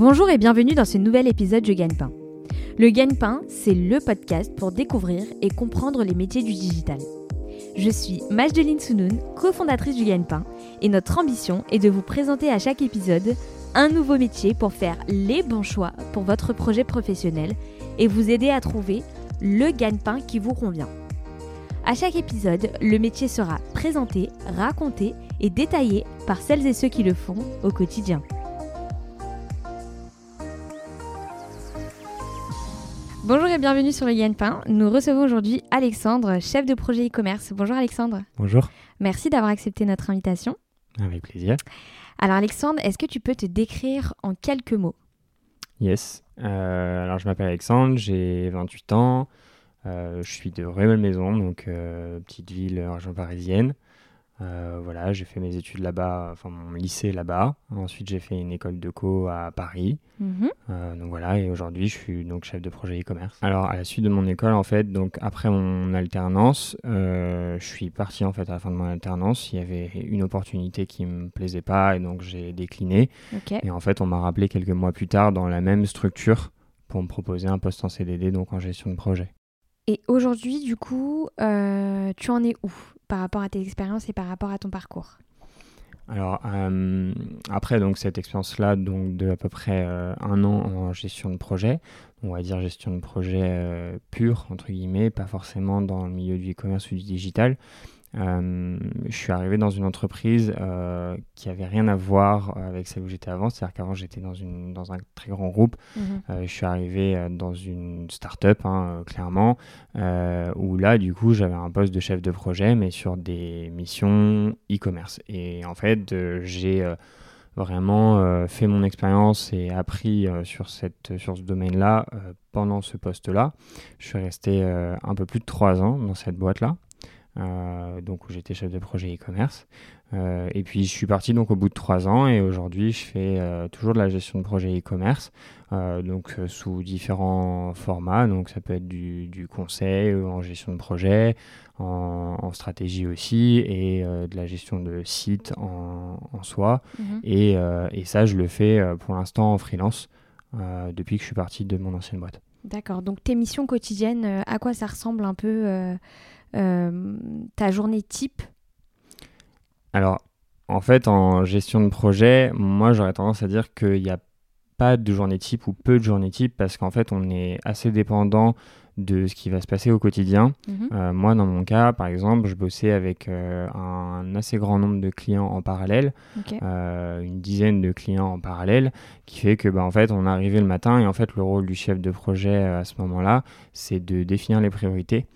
Bonjour et bienvenue dans ce nouvel épisode du Gagne-Pain. Le Gagne-Pain, c'est le podcast pour découvrir et comprendre les métiers du digital. Je suis Majdeline Sounoun, cofondatrice du Gagne-Pain, et notre ambition est de vous présenter à chaque épisode un nouveau métier pour faire les bons choix pour votre projet professionnel et vous aider à trouver le gagne-pain qui vous convient. À chaque épisode, le métier sera présenté, raconté et détaillé par celles et ceux qui le font au quotidien. Bonjour et bienvenue sur le Gagne-Pain. Nous recevons aujourd'hui Alexandre, chef de projet e-commerce. Bonjour Alexandre. Bonjour. Merci d'avoir accepté notre invitation. Avec plaisir. Alors Alexandre, est-ce que tu peux te décrire en quelques mots? Yes. Euh, alors je m'appelle Alexandre, j'ai 28 ans. Euh, je suis de Rueil-Malmaison, donc euh, petite ville en région parisienne. Euh, voilà, j'ai fait mes études là-bas, enfin mon lycée là-bas. Ensuite, j'ai fait une école de co à Paris. Mhm. Euh, donc voilà, et aujourd'hui, je suis donc chef de projet e-commerce. Alors, à la suite de mon école, en fait, donc après mon alternance, euh, je suis parti en fait à la fin de mon alternance. Il y avait une opportunité qui me plaisait pas, et donc j'ai décliné. Et en fait, on m'a rappelé quelques mois plus tard dans la même structure pour me proposer un poste en CDD, donc en gestion de projet. Et aujourd'hui, du coup, euh, tu en es où? Par rapport à tes expériences et par rapport à ton parcours Alors euh, après donc cette expérience-là donc de à peu près euh, un an en gestion de projet, on va dire gestion de projet euh, pure entre guillemets, pas forcément dans le milieu du e-commerce ou du digital. Euh, je suis arrivé dans une entreprise euh, qui avait rien à voir avec celle où j'étais avant, c'est-à-dire qu'avant j'étais dans, une, dans un très grand groupe euh, je suis arrivé dans une start-up, hein, clairement, où là, du coup, j'avais un poste de chef de projet, mais sur des missions e-commerce. Et en fait, j'ai vraiment fait mon expérience et appris sur, cette, sur ce domaine-là pendant ce poste-là. Je suis resté un peu plus de trois ans dans cette boîte-là. Euh, donc où j'étais chef de projet e-commerce. Euh, et puis je suis parti donc au bout de trois ans et aujourd'hui je fais euh, toujours de la gestion de projet e-commerce, donc sous différents formats. Donc ça peut être du, du conseil en gestion de projet, en, en stratégie aussi et de la gestion de site en, en soi. Mhm. Et, et ça je le fais pour l'instant en freelance depuis que je suis parti de mon ancienne boîte. D'accord. Donc tes missions quotidiennes, à quoi ça ressemble un peu ta journée type Alors, en fait, en gestion de projet, moi, j'aurais tendance à dire qu'il n'y a pas de journée type ou peu de journées type parce qu'en fait, on est assez dépendant de ce qui va se passer au quotidien. Mhm. Euh, moi, dans mon cas, par exemple, je bossais avec euh, un assez grand nombre de clients en parallèle, euh, une dizaine de clients en parallèle, qui fait que, bah, en fait, on arrivait le matin et en fait, le rôle du chef de projet à ce moment-là, c'est de définir les priorités.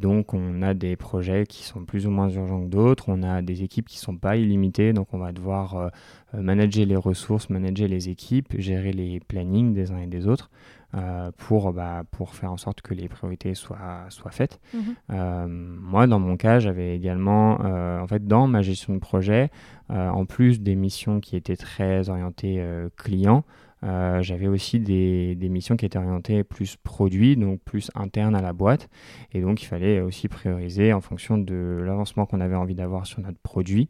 Donc, on a des projets qui sont plus ou moins urgents que d'autres. On a des équipes qui sont pas illimitées, donc on va devoir manager les ressources, manager les équipes, gérer les plannings des uns et des autres. Euh, pour, bah, pour faire en sorte que les priorités soient, soient faites. Mhm. Euh, moi, dans mon cas, j'avais également, euh, en fait, dans ma gestion de projet, en plus des missions qui étaient très orientées clients, euh, j'avais aussi des, des missions qui étaient orientées plus produits, donc plus internes à la boîte. Et donc, il fallait aussi prioriser en fonction de l'avancement qu'on avait envie d'avoir sur notre produit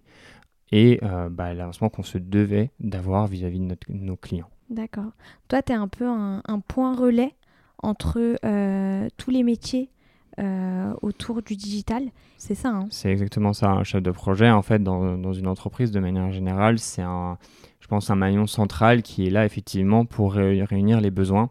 et euh, bah, l'avancement qu'on se devait d'avoir vis-à-vis de notre- nos clients. D'accord. Toi, tu es un peu un, un point relais entre euh, tous les métiers euh, autour du digital. C'est ça, hein? C'est exactement ça, un chef de projet. En fait, dans, dans une entreprise, de manière générale, c'est un, je pense, un maillon central qui est là effectivement pour ré- réunir les besoins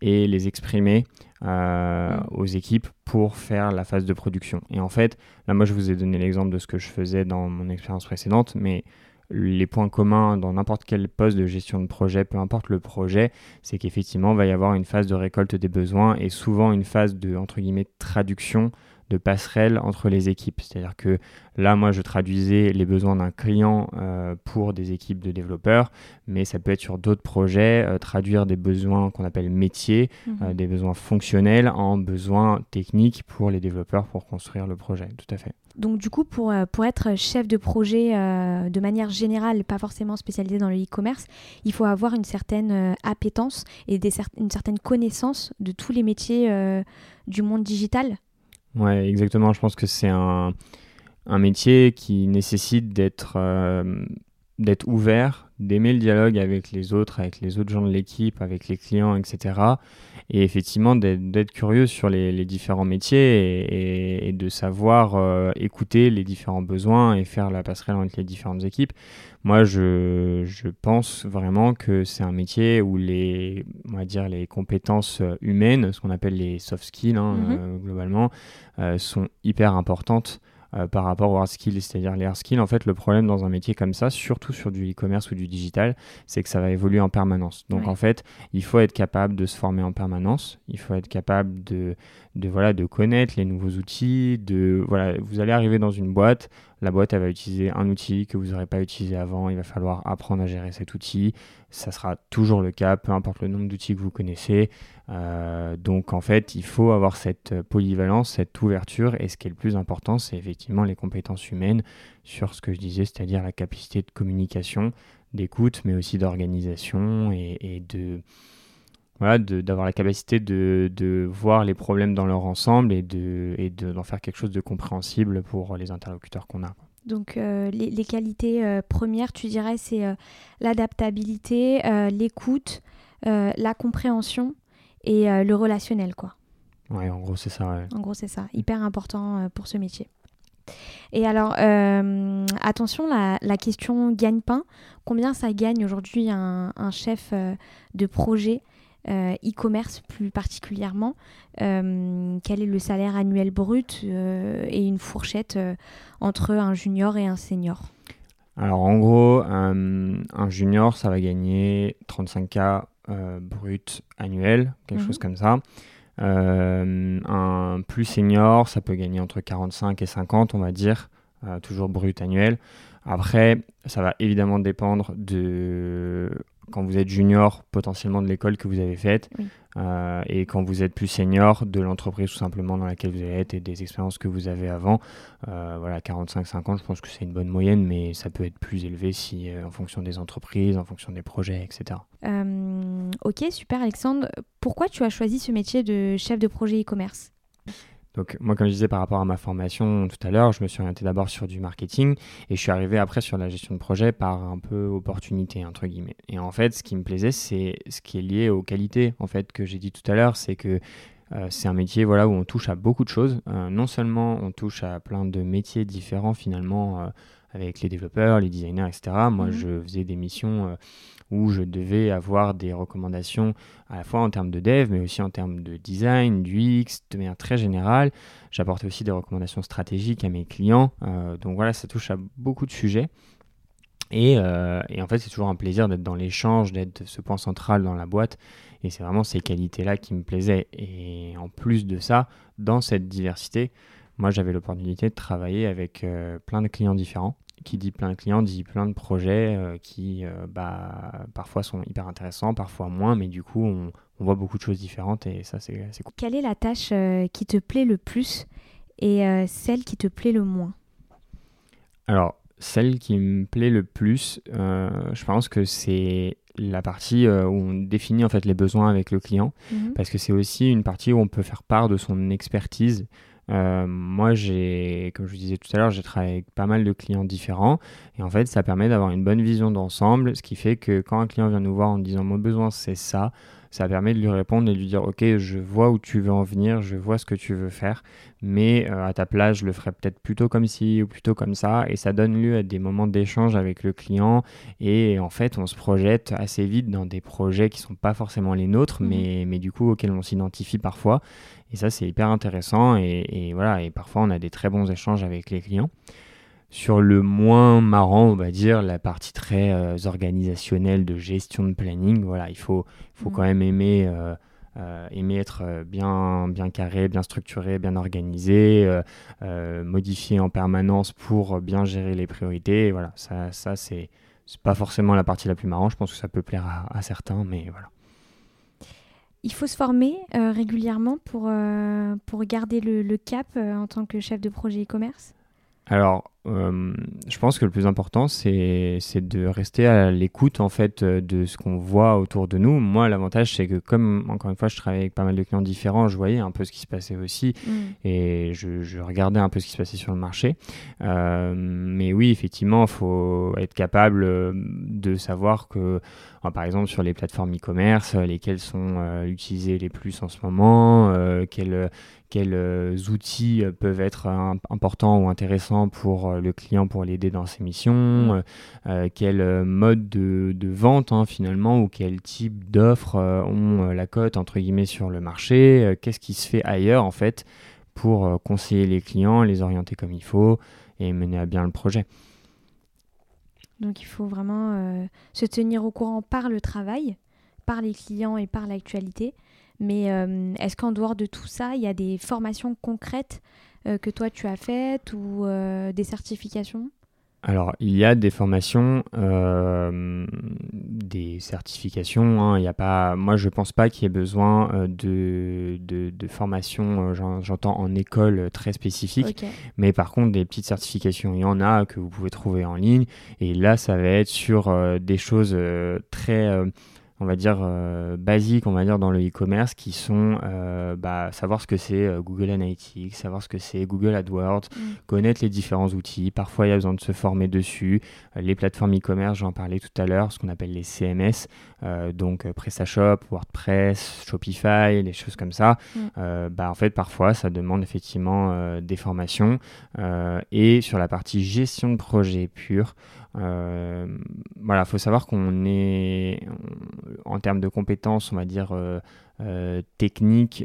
et les exprimer euh, Mm. aux équipes pour faire la phase de production. Et en fait, là, moi, je vous ai donné l'exemple de ce que je faisais dans mon expérience précédente, mais les points communs dans n'importe quel poste de gestion de projet, peu importe le projet, c'est qu'effectivement, il va y avoir une phase de récolte des besoins et souvent une phase de, entre guillemets, traduction de passerelle entre les équipes. C'est-à-dire que là, moi, je traduisais les besoins d'un client euh, pour des équipes de développeurs, mais ça peut être sur d'autres projets, euh, traduire des besoins qu'on appelle métiers, Mhm. euh, des besoins fonctionnels en besoins techniques pour les développeurs pour construire le projet. Tout à fait. Donc du coup, pour, pour être chef de projet de manière générale, pas forcément spécialisé dans le e-commerce, il faut avoir une certaine appétence et des cer- une certaine connaissance de tous les métiers du monde digital. Ouais, exactement. Je pense que c'est un, un métier qui nécessite d'être euh, d'être ouvert, d'aimer le dialogue avec les autres, avec les autres gens de l'équipe, avec les clients, etc. Et effectivement d'être curieux sur les, différents métiers et, de savoir euh, écouter les différents besoins et faire la passerelle entre les différentes équipes. Moi, je, je pense vraiment que c'est un métier où les, on va dire, les compétences humaines, ce qu'on appelle les soft skills hein, mm-hmm. euh, globalement, euh, sont hyper importantes euh, par rapport aux hard skills, c'est-à-dire les hard skills. En fait, le problème dans un métier comme ça, surtout sur du e-commerce ou du digital, c'est que ça va évoluer en permanence. Donc en fait, il faut être capable de se former en permanence. Il faut être capable de, de voilà, de connaître les nouveaux outils. De voilà, vous allez arriver dans une boîte, la boîte elle va utiliser un outil que vous n'aurez pas utilisé avant. Il va falloir apprendre à gérer cet outil. Ça sera toujours le cas, peu importe le nombre d'outils que vous connaissez. Euh, donc en fait, il faut avoir cette polyvalence, cette ouverture, et ce qui est le plus important, c'est effectivement les compétences humaines sur ce que je disais, c'est-à-dire la capacité de communication, d'écoute, mais aussi d'organisation et, de voilà, d'avoir la capacité de, de, voir les problèmes dans leur ensemble et de et d'en faire quelque chose de compréhensible pour les interlocuteurs qu'on a. Donc euh, les, qualités euh, premières, tu dirais, c'est l'adaptabilité, l'écoute, la compréhension et euh, le relationnel, quoi. Ouais, en gros, c'est ça. En gros, c'est ça. Hyper important euh, pour ce métier. Et alors, euh, attention, la, la question gagne-pain. Combien ça gagne aujourd'hui un, un, chef de projet e-commerce plus particulièrement Quel est le salaire annuel brut et une fourchette entre un junior et un senior? Alors, en gros, un junior, ça va gagner 35K euh, brut annuel, quelque chose mhm. comme ça. Euh, un plus senior, ça peut gagner entre 45 et 50, on va dire, euh, toujours brut annuel. Après, ça va évidemment dépendre de quand vous êtes junior, potentiellement de l'école que vous avez faite, euh, et quand vous êtes plus senior, de l'entreprise tout simplement dans laquelle vous êtes et des expériences que vous avez avant. Euh, voilà, 45-50, je pense que c'est une bonne moyenne, mais ça peut être plus élevé si, euh, en fonction des entreprises, en fonction des projets, etc. ok, super Alexandre. Pourquoi tu as choisi ce métier de chef de projet e-commerce? Donc moi, comme je disais par rapport à ma formation tout à l'heure, je me suis orienté d'abord sur du marketing et je suis arrivé après sur la gestion de projet par un peu opportunité, entre guillemets. Et en fait, ce qui me plaisait, c'est ce qui est lié aux qualités, en fait, que j'ai dit tout à l'heure, c'est que euh, c'est un métier voilà, où on touche à beaucoup de choses. Euh, non seulement on touche à plein de métiers différents finalement euh, avec les développeurs, les designers, etc. Moi, mmh je faisais des missions où je devais avoir des recommandations à la fois en termes de dev, mais aussi en termes de design, du X, de manière très générale. J'apportais aussi des recommandations stratégiques à mes clients. Euh, donc voilà, ça touche à beaucoup de sujets. Et, euh, et en fait, c'est toujours un plaisir d'être dans l'échange, d'être ce point central dans la boîte. Et c'est vraiment ces qualités-là qui me plaisaient. Et en plus de ça, dans cette diversité, moi, j'avais l'opportunité de travailler avec euh, plein de clients différents qui dit plein de clients dit plein de projets euh, qui euh, bah, parfois sont hyper intéressants, parfois moins, mais du coup on, voit beaucoup de choses différentes et ça c'est cool. Quelle est la tâche euh, qui te plaît le plus et celle qui te plaît le moins? Alors celle qui me plaît le plus, je pense que c'est la partie où on définit en fait les besoins avec le client, mhm. parce que c'est aussi une partie où on peut faire part de son expertise euh, moi, j'ai, comme je vous disais tout à l'heure, j'ai travaillé avec pas mal de clients différents. Et en fait, ça permet d'avoir une bonne vision d'ensemble, ce qui fait que quand un client vient nous voir en disant mon besoin c'est ça, ça permet de lui répondre et de lui dire ok je vois où tu veux en venir, je vois ce que tu veux faire, mais euh, à ta place je le ferais peut-être plutôt comme ci ou plutôt comme ça. Et ça donne lieu à des moments d'échange avec le client. Et en fait on se projette assez vite dans des projets qui sont pas forcément les nôtres mmh. mais, mais du coup auxquels on s'identifie parfois. Et ça c'est hyper intéressant. Et, et voilà. Et parfois on a des très bons échanges avec les clients. Sur le moins marrant, on va dire, la partie très euh, organisationnelle de gestion de planning, voilà, il faut, faut quand mm. même aimer, euh, euh, aimer être bien, bien carré, bien structuré, bien organisé, modifier en permanence pour bien gérer les priorités. voilà, ça, ça c'est pas forcément la partie la plus marrante. Je pense que ça peut plaire à, certains, mais voilà. Il faut se former régulièrement pour, pour garder le, le cap en tant que chef de projet e-commerce? Alors euh, je pense que le plus important, c'est de rester à l'écoute en fait de ce qu'on voit autour de nous. Moi, l'avantage, c'est que comme encore une fois, je travaillais avec pas mal de clients différents, je voyais un peu ce qui se passait aussi mm. et je, regardais un peu ce qui se passait sur le marché. Euh, mais oui, effectivement, il faut être capable de savoir que, par exemple, sur les plateformes e-commerce, lesquelles sont utilisées les plus en ce moment, quelles quels euh, outils euh, peuvent être importants ou intéressants pour euh, le client pour l'aider dans ses missions, mm. quel mode de, vente hein, finalement ou quel type d'offres ont la cote entre guillemets sur le marché, qu'est-ce qui se fait ailleurs en fait pour conseiller les clients, les orienter comme il faut et mener à bien le projet. Donc il faut vraiment se tenir au courant par le travail, par les clients et par l'actualité mais euh, est-ce qu'en dehors de tout ça, il y a des formations concrètes euh, que toi tu as faites ou euh, des certifications? Alors, il y a des formations, des certifications. Hein, il y a pas, moi, je ne pense pas qu'il y ait besoin de, de, formation, j'entends en école très spécifique. Mais par contre, des petites certifications, il y en a que vous pouvez trouver en ligne. Et là, ça va être sur des choses très on va dire, euh, basiques, on va dire, dans le e-commerce, qui sont euh, bah, savoir ce que c'est euh, Google Analytics, savoir ce que c'est Google AdWords, mm. connaître les différents outils. Parfois, il y a besoin de se former dessus. les plateformes e-commerce, j'en parlais tout à l'heure, ce qu'on appelle les CMS, donc PrestaShop, WordPress, Shopify, les choses comme ça. Mm. bah, en fait, parfois, ça demande effectivement des formations. et sur la partie gestion de projet pur, euh, voilà, il faut savoir qu'on est, en termes de compétences, on va dire, euh, euh, techniques,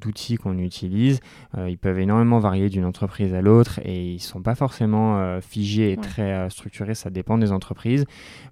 d'outils qu'on utilise, ils peuvent énormément varier d'une entreprise à l'autre et ils ne sont pas forcément figés et très structurés, ça dépend des entreprises.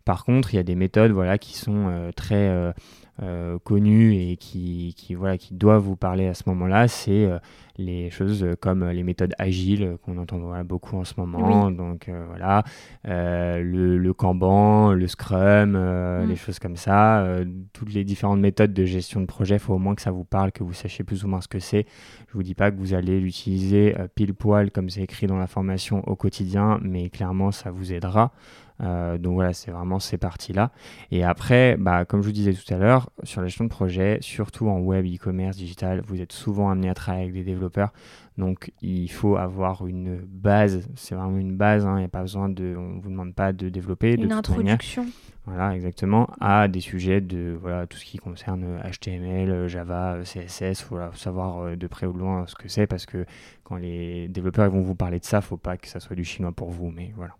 Par contre, il y a des méthodes voilà, qui sont très euh, connus et qui, qui, voilà, qui doivent vous parler à ce moment-là, c'est euh, les choses comme les méthodes agiles qu'on entend beaucoup en ce moment. Donc euh, voilà, le, le, Kanban, le Scrum, mm. les choses comme ça. toutes les différentes méthodes de gestion de projet, il faut au moins que ça vous parle, que vous sachiez plus ou moins ce que c'est. Je vous dis pas que vous allez l'utiliser pile poil comme c'est écrit dans la formation au quotidien, mais clairement ça vous aidera. Euh, donc voilà, c'est vraiment ces parties-là. Et après, bah, comme je vous disais tout à l'heure, sur la gestion de projet, surtout en web, e-commerce, digital, vous êtes souvent amené à travailler avec des développeurs. Donc il faut avoir une base, c'est vraiment une base, hein, il n'y a pas besoin de, on ne vous demande pas de développer. Une introduction. Voilà, exactement, à des sujets de voilà, tout ce qui concerne HTML, Java, CSS, il faut savoir euh, de près ou de loin ce que c'est parce que quand les développeurs vont vous parler de ça, il ne faut pas que ça soit du chinois pour vous, mais voilà.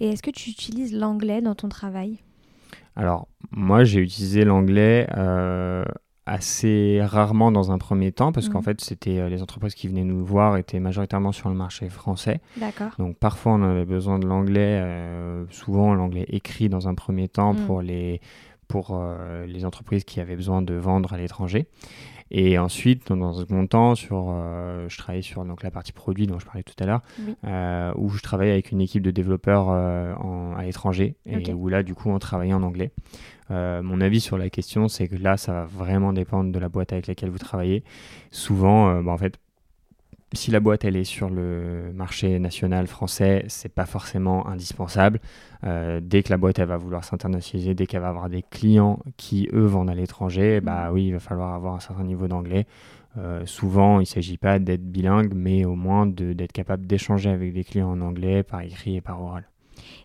Et est-ce que tu utilises l'anglais dans ton travail? Alors, moi, j'ai utilisé l'anglais euh, assez rarement dans un premier temps, parce qu'en mmh. fait, c'était euh, les entreprises qui venaient nous voir étaient majoritairement sur le marché français. D'accord. Donc, parfois, on avait besoin de l'anglais, euh, souvent l'anglais écrit dans un premier temps mmh. pour les pour les entreprises qui avaient besoin de vendre à l'étranger. Et ensuite, dans un second temps, sur, euh, je travaillais sur donc, la partie produit dont je parlais tout à l'heure, euh, où je travaillais avec une équipe de développeurs euh, à l'étranger, et où là, du coup, on travaillait en anglais. mon avis sur la question, c'est que là, ça va vraiment dépendre de la boîte avec laquelle vous travaillez. Souvent, bah, en fait, si la boîte elle est sur le marché national français, c'est pas forcément indispensable. Euh, dès que la boîte elle va vouloir s'internationaliser, dès qu'elle va avoir des clients qui eux vendent à l'étranger, bah mm. oui, il va falloir avoir un certain niveau d'anglais. Euh, souvent, il ne s'agit pas d'être bilingue, mais au moins d'être capable d'échanger avec des clients en anglais par écrit et par oral.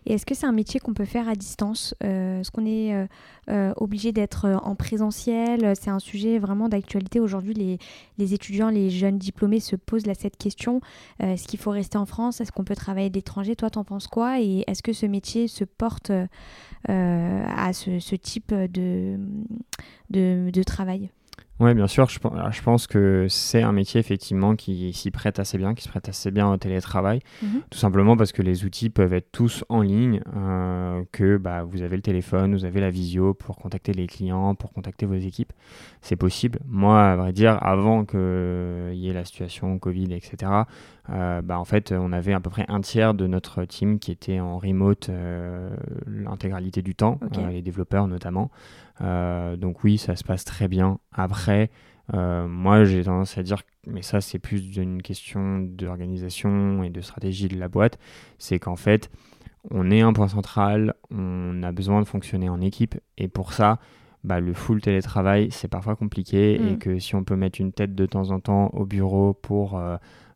Et est-ce que c'est un métier qu'on peut faire à distance euh, Est-ce qu'on est euh, euh, obligé d'être en présentiel C'est un sujet vraiment d'actualité. Aujourd'hui, les, étudiants, les jeunes diplômés se posent cette question. est-ce qu'il faut rester en France? Est-ce qu'on peut travailler de l'étranger? Toi, t'en penses quoi? Et est-ce que ce métier se porte à ce, type de travail? Oui, bien sûr. Je, je pense que c'est un métier effectivement qui s'y prête assez bien, qui se prête assez bien au télétravail. Mhm. Tout simplement parce que les outils peuvent être tous en ligne, euh, que bah, vous avez le téléphone, vous avez la visio pour contacter les clients, pour contacter vos équipes. C'est possible. Moi, à vrai dire, avant qu'il y ait la situation Covid, etc., euh, bah, en fait, on avait à peu près un tiers de notre team qui était en remote euh, l'intégralité du temps, les développeurs notamment. donc oui, ça se passe très bien. Après, moi, j'ai tendance à dire, mais ça, c'est plus une question d'organisation et de stratégie de la boîte, c'est qu'en fait, on est un point central, on a besoin de fonctionner en équipe, et pour ça, bah, le full télétravail, c'est parfois compliqué, et mm. que si on peut mettre une tête de temps en temps au bureau pour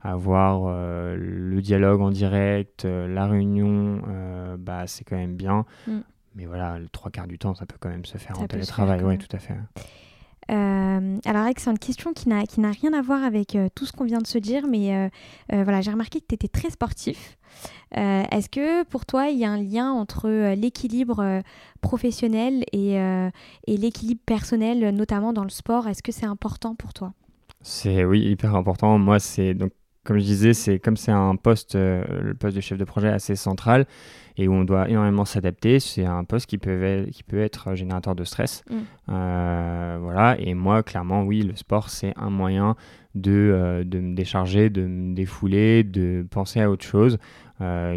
avoir euh, le dialogue en direct, euh, la réunion, euh, bah, c'est quand même bien. Mm. Mais voilà, le trois quarts du temps, ça peut quand même se faire en télétravail. Oui, tout à fait. alors, Alex, c'est une question qui n'a, qui n'a rien à voir avec tout ce qu'on vient de se dire, mais voilà, j'ai remarqué que tu étais très sportif. Est-ce que pour toi, il y a un lien entre l'équilibre professionnel et, et l'équilibre personnel, notamment dans le sport? Est-ce que c'est important pour toi? C'est oui, hyper important. Moi, c'est donc comme je disais, c'est comme c'est un poste, euh, le poste de chef de projet assez central et où on doit énormément s'adapter. C'est un poste qui peut, être, qui peut être générateur de stress. Mm. Euh, voilà. Et moi, clairement, oui, le sport, c'est un moyen de, euh, de, me décharger, de me défouler, de penser à autre chose.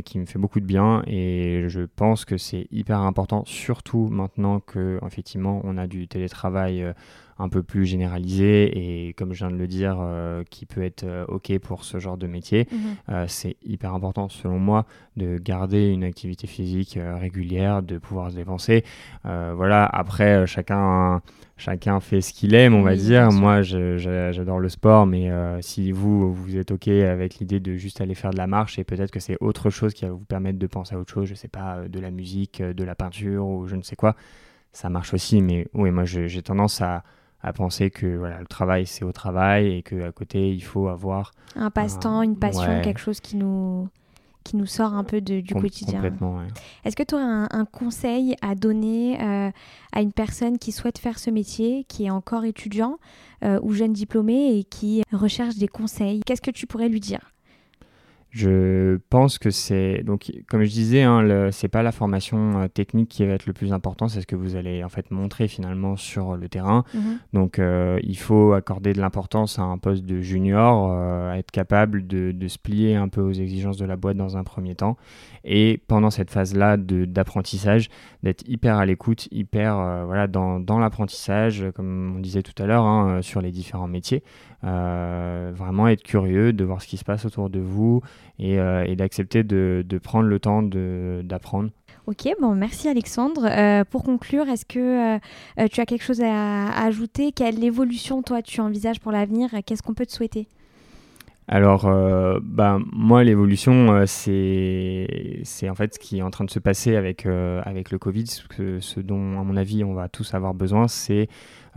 Qui me fait beaucoup de bien. Et je pense que c'est hyper important surtout maintenant que effectivement on a du télétravail un peu plus généralisé et comme je viens de le dire, euh, qui peut être euh, OK pour ce genre de métier. Mhm. Euh, c'est hyper important selon moi de garder une activité physique régulière, de pouvoir se dépenser. voilà, après, chacun, chacun fait ce qu'il aime, on va dire. Moi, j'adore le sport, mais si vous, vous êtes OK avec l'idée de juste aller faire de la marche et peut-être que c'est autre chose qui va vous permettre de penser à autre chose, je sais pas, de la musique, de la peinture ou je ne sais quoi, ça marche aussi. Mais oui, moi, j'ai tendance à à penser que voilà, le travail c'est au travail et qu'à côté il faut avoir un passe-temps, une passion, quelque chose qui nous, qui nous sort un peu de, du quotidien. Complètement, Est-ce que tu aurais un, conseil à donner euh, à une personne qui souhaite faire ce métier, qui est encore étudiant euh, ou jeune diplômé et qui recherche des conseils Qu'est-ce que tu pourrais lui dire? Je pense que c'est donc comme je disais, hein, c'est pas la formation euh, technique qui va être le plus important, c'est ce que vous allez en fait montrer finalement sur le terrain. Mhm. Donc euh, il faut accorder de l'importance à un poste de junior, euh, être capable de, de, se plier un peu aux exigences de la boîte dans un premier temps, et pendant cette phase-là d'apprentissage, d'être hyper à l'écoute, hyper voilà dans, dans l'apprentissage, comme on disait tout à l'heure hein, sur les différents métiers. Vraiment être curieux de voir ce qui se passe autour de vous et, euh, d'accepter de, prendre le temps d'apprendre. Ok, bon, merci Alexandre. Euh, pour conclure, est-ce que tu as quelque chose à, ajouter? Quelle évolution, toi, tu envisages pour l'avenir? Qu'est-ce qu'on peut te souhaiter? Alors, bah, moi, l'évolution, c'est, en fait ce qui est en train de se passer avec, avec le Covid. Ce, ce, dont, à mon avis, on va tous avoir besoin, c'est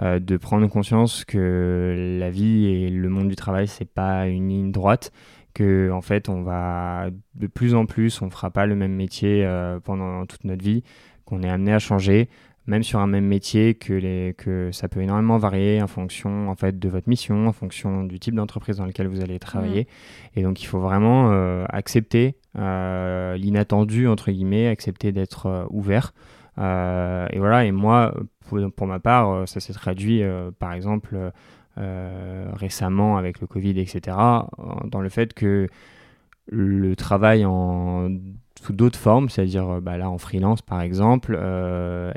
euh, de prendre conscience que la vie et le monde du travail, c'est pas une ligne droite, que en fait, on va de plus en plus, on fera pas le même métier euh, pendant toute notre vie, qu'on est amené à changer, même sur un même métier, que, les, que ça peut énormément varier en fonction en fait de votre mission, en fonction du type d'entreprise dans lequel vous allez travailler. Mmh. Et donc, il faut vraiment euh, accepter l'inattendu entre guillemets, accepter d'être ouvert. et voilà. Et moi, pour, ma part, euh, ça s'est traduit euh, par exemple euh, récemment avec le Covid, etc., dans le fait que le travail en sous d'autres formes, c'est-à-dire bah, là en freelance par exemple,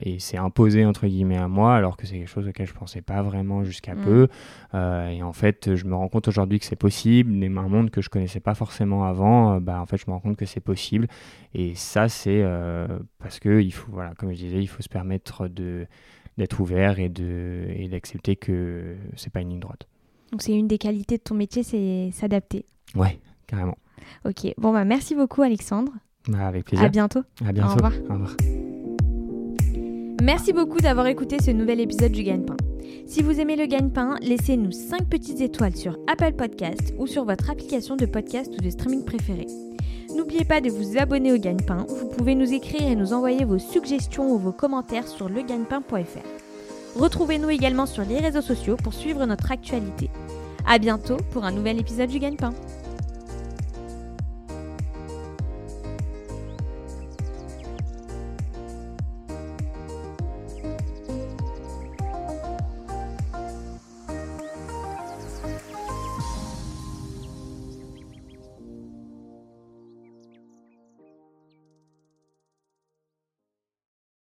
et c'est imposé entre guillemets à moi, alors que c'est quelque chose auquel je pensais pas vraiment jusqu'à mm. peu. et en fait, je me rends compte aujourd'hui que c'est possible, mais un monde que je connaissais pas forcément avant, bah, en fait, je me rends compte que c'est possible. Et ça, c'est parce que il faut, voilà, comme je disais, il faut se permettre de d'être ouvert et de et d'accepter que c'est pas une ligne droite. Donc c'est une des qualités de ton métier, c'est s'adapter. Ouais, carrément. Ok, bon bah merci beaucoup Alexandre. Bah, avec plaisir. À bientôt. À bientôt. Au revoir. Au revoir. Merci beaucoup d'avoir écouté ce nouvel épisode du Gagne-Pain. Si vous aimez le Gagne-Pain, laissez-nous 5 petites étoiles sur Apple Podcast ou sur votre application de podcast ou de streaming préférée. N'oubliez pas de vous abonner au Gagne-Pain. Vous pouvez nous écrire et nous envoyer vos suggestions ou vos commentaires sur legagnepain.fr. Retrouvez-nous également sur les réseaux sociaux pour suivre notre actualité. A bientôt pour un nouvel épisode du Gagne-Pain.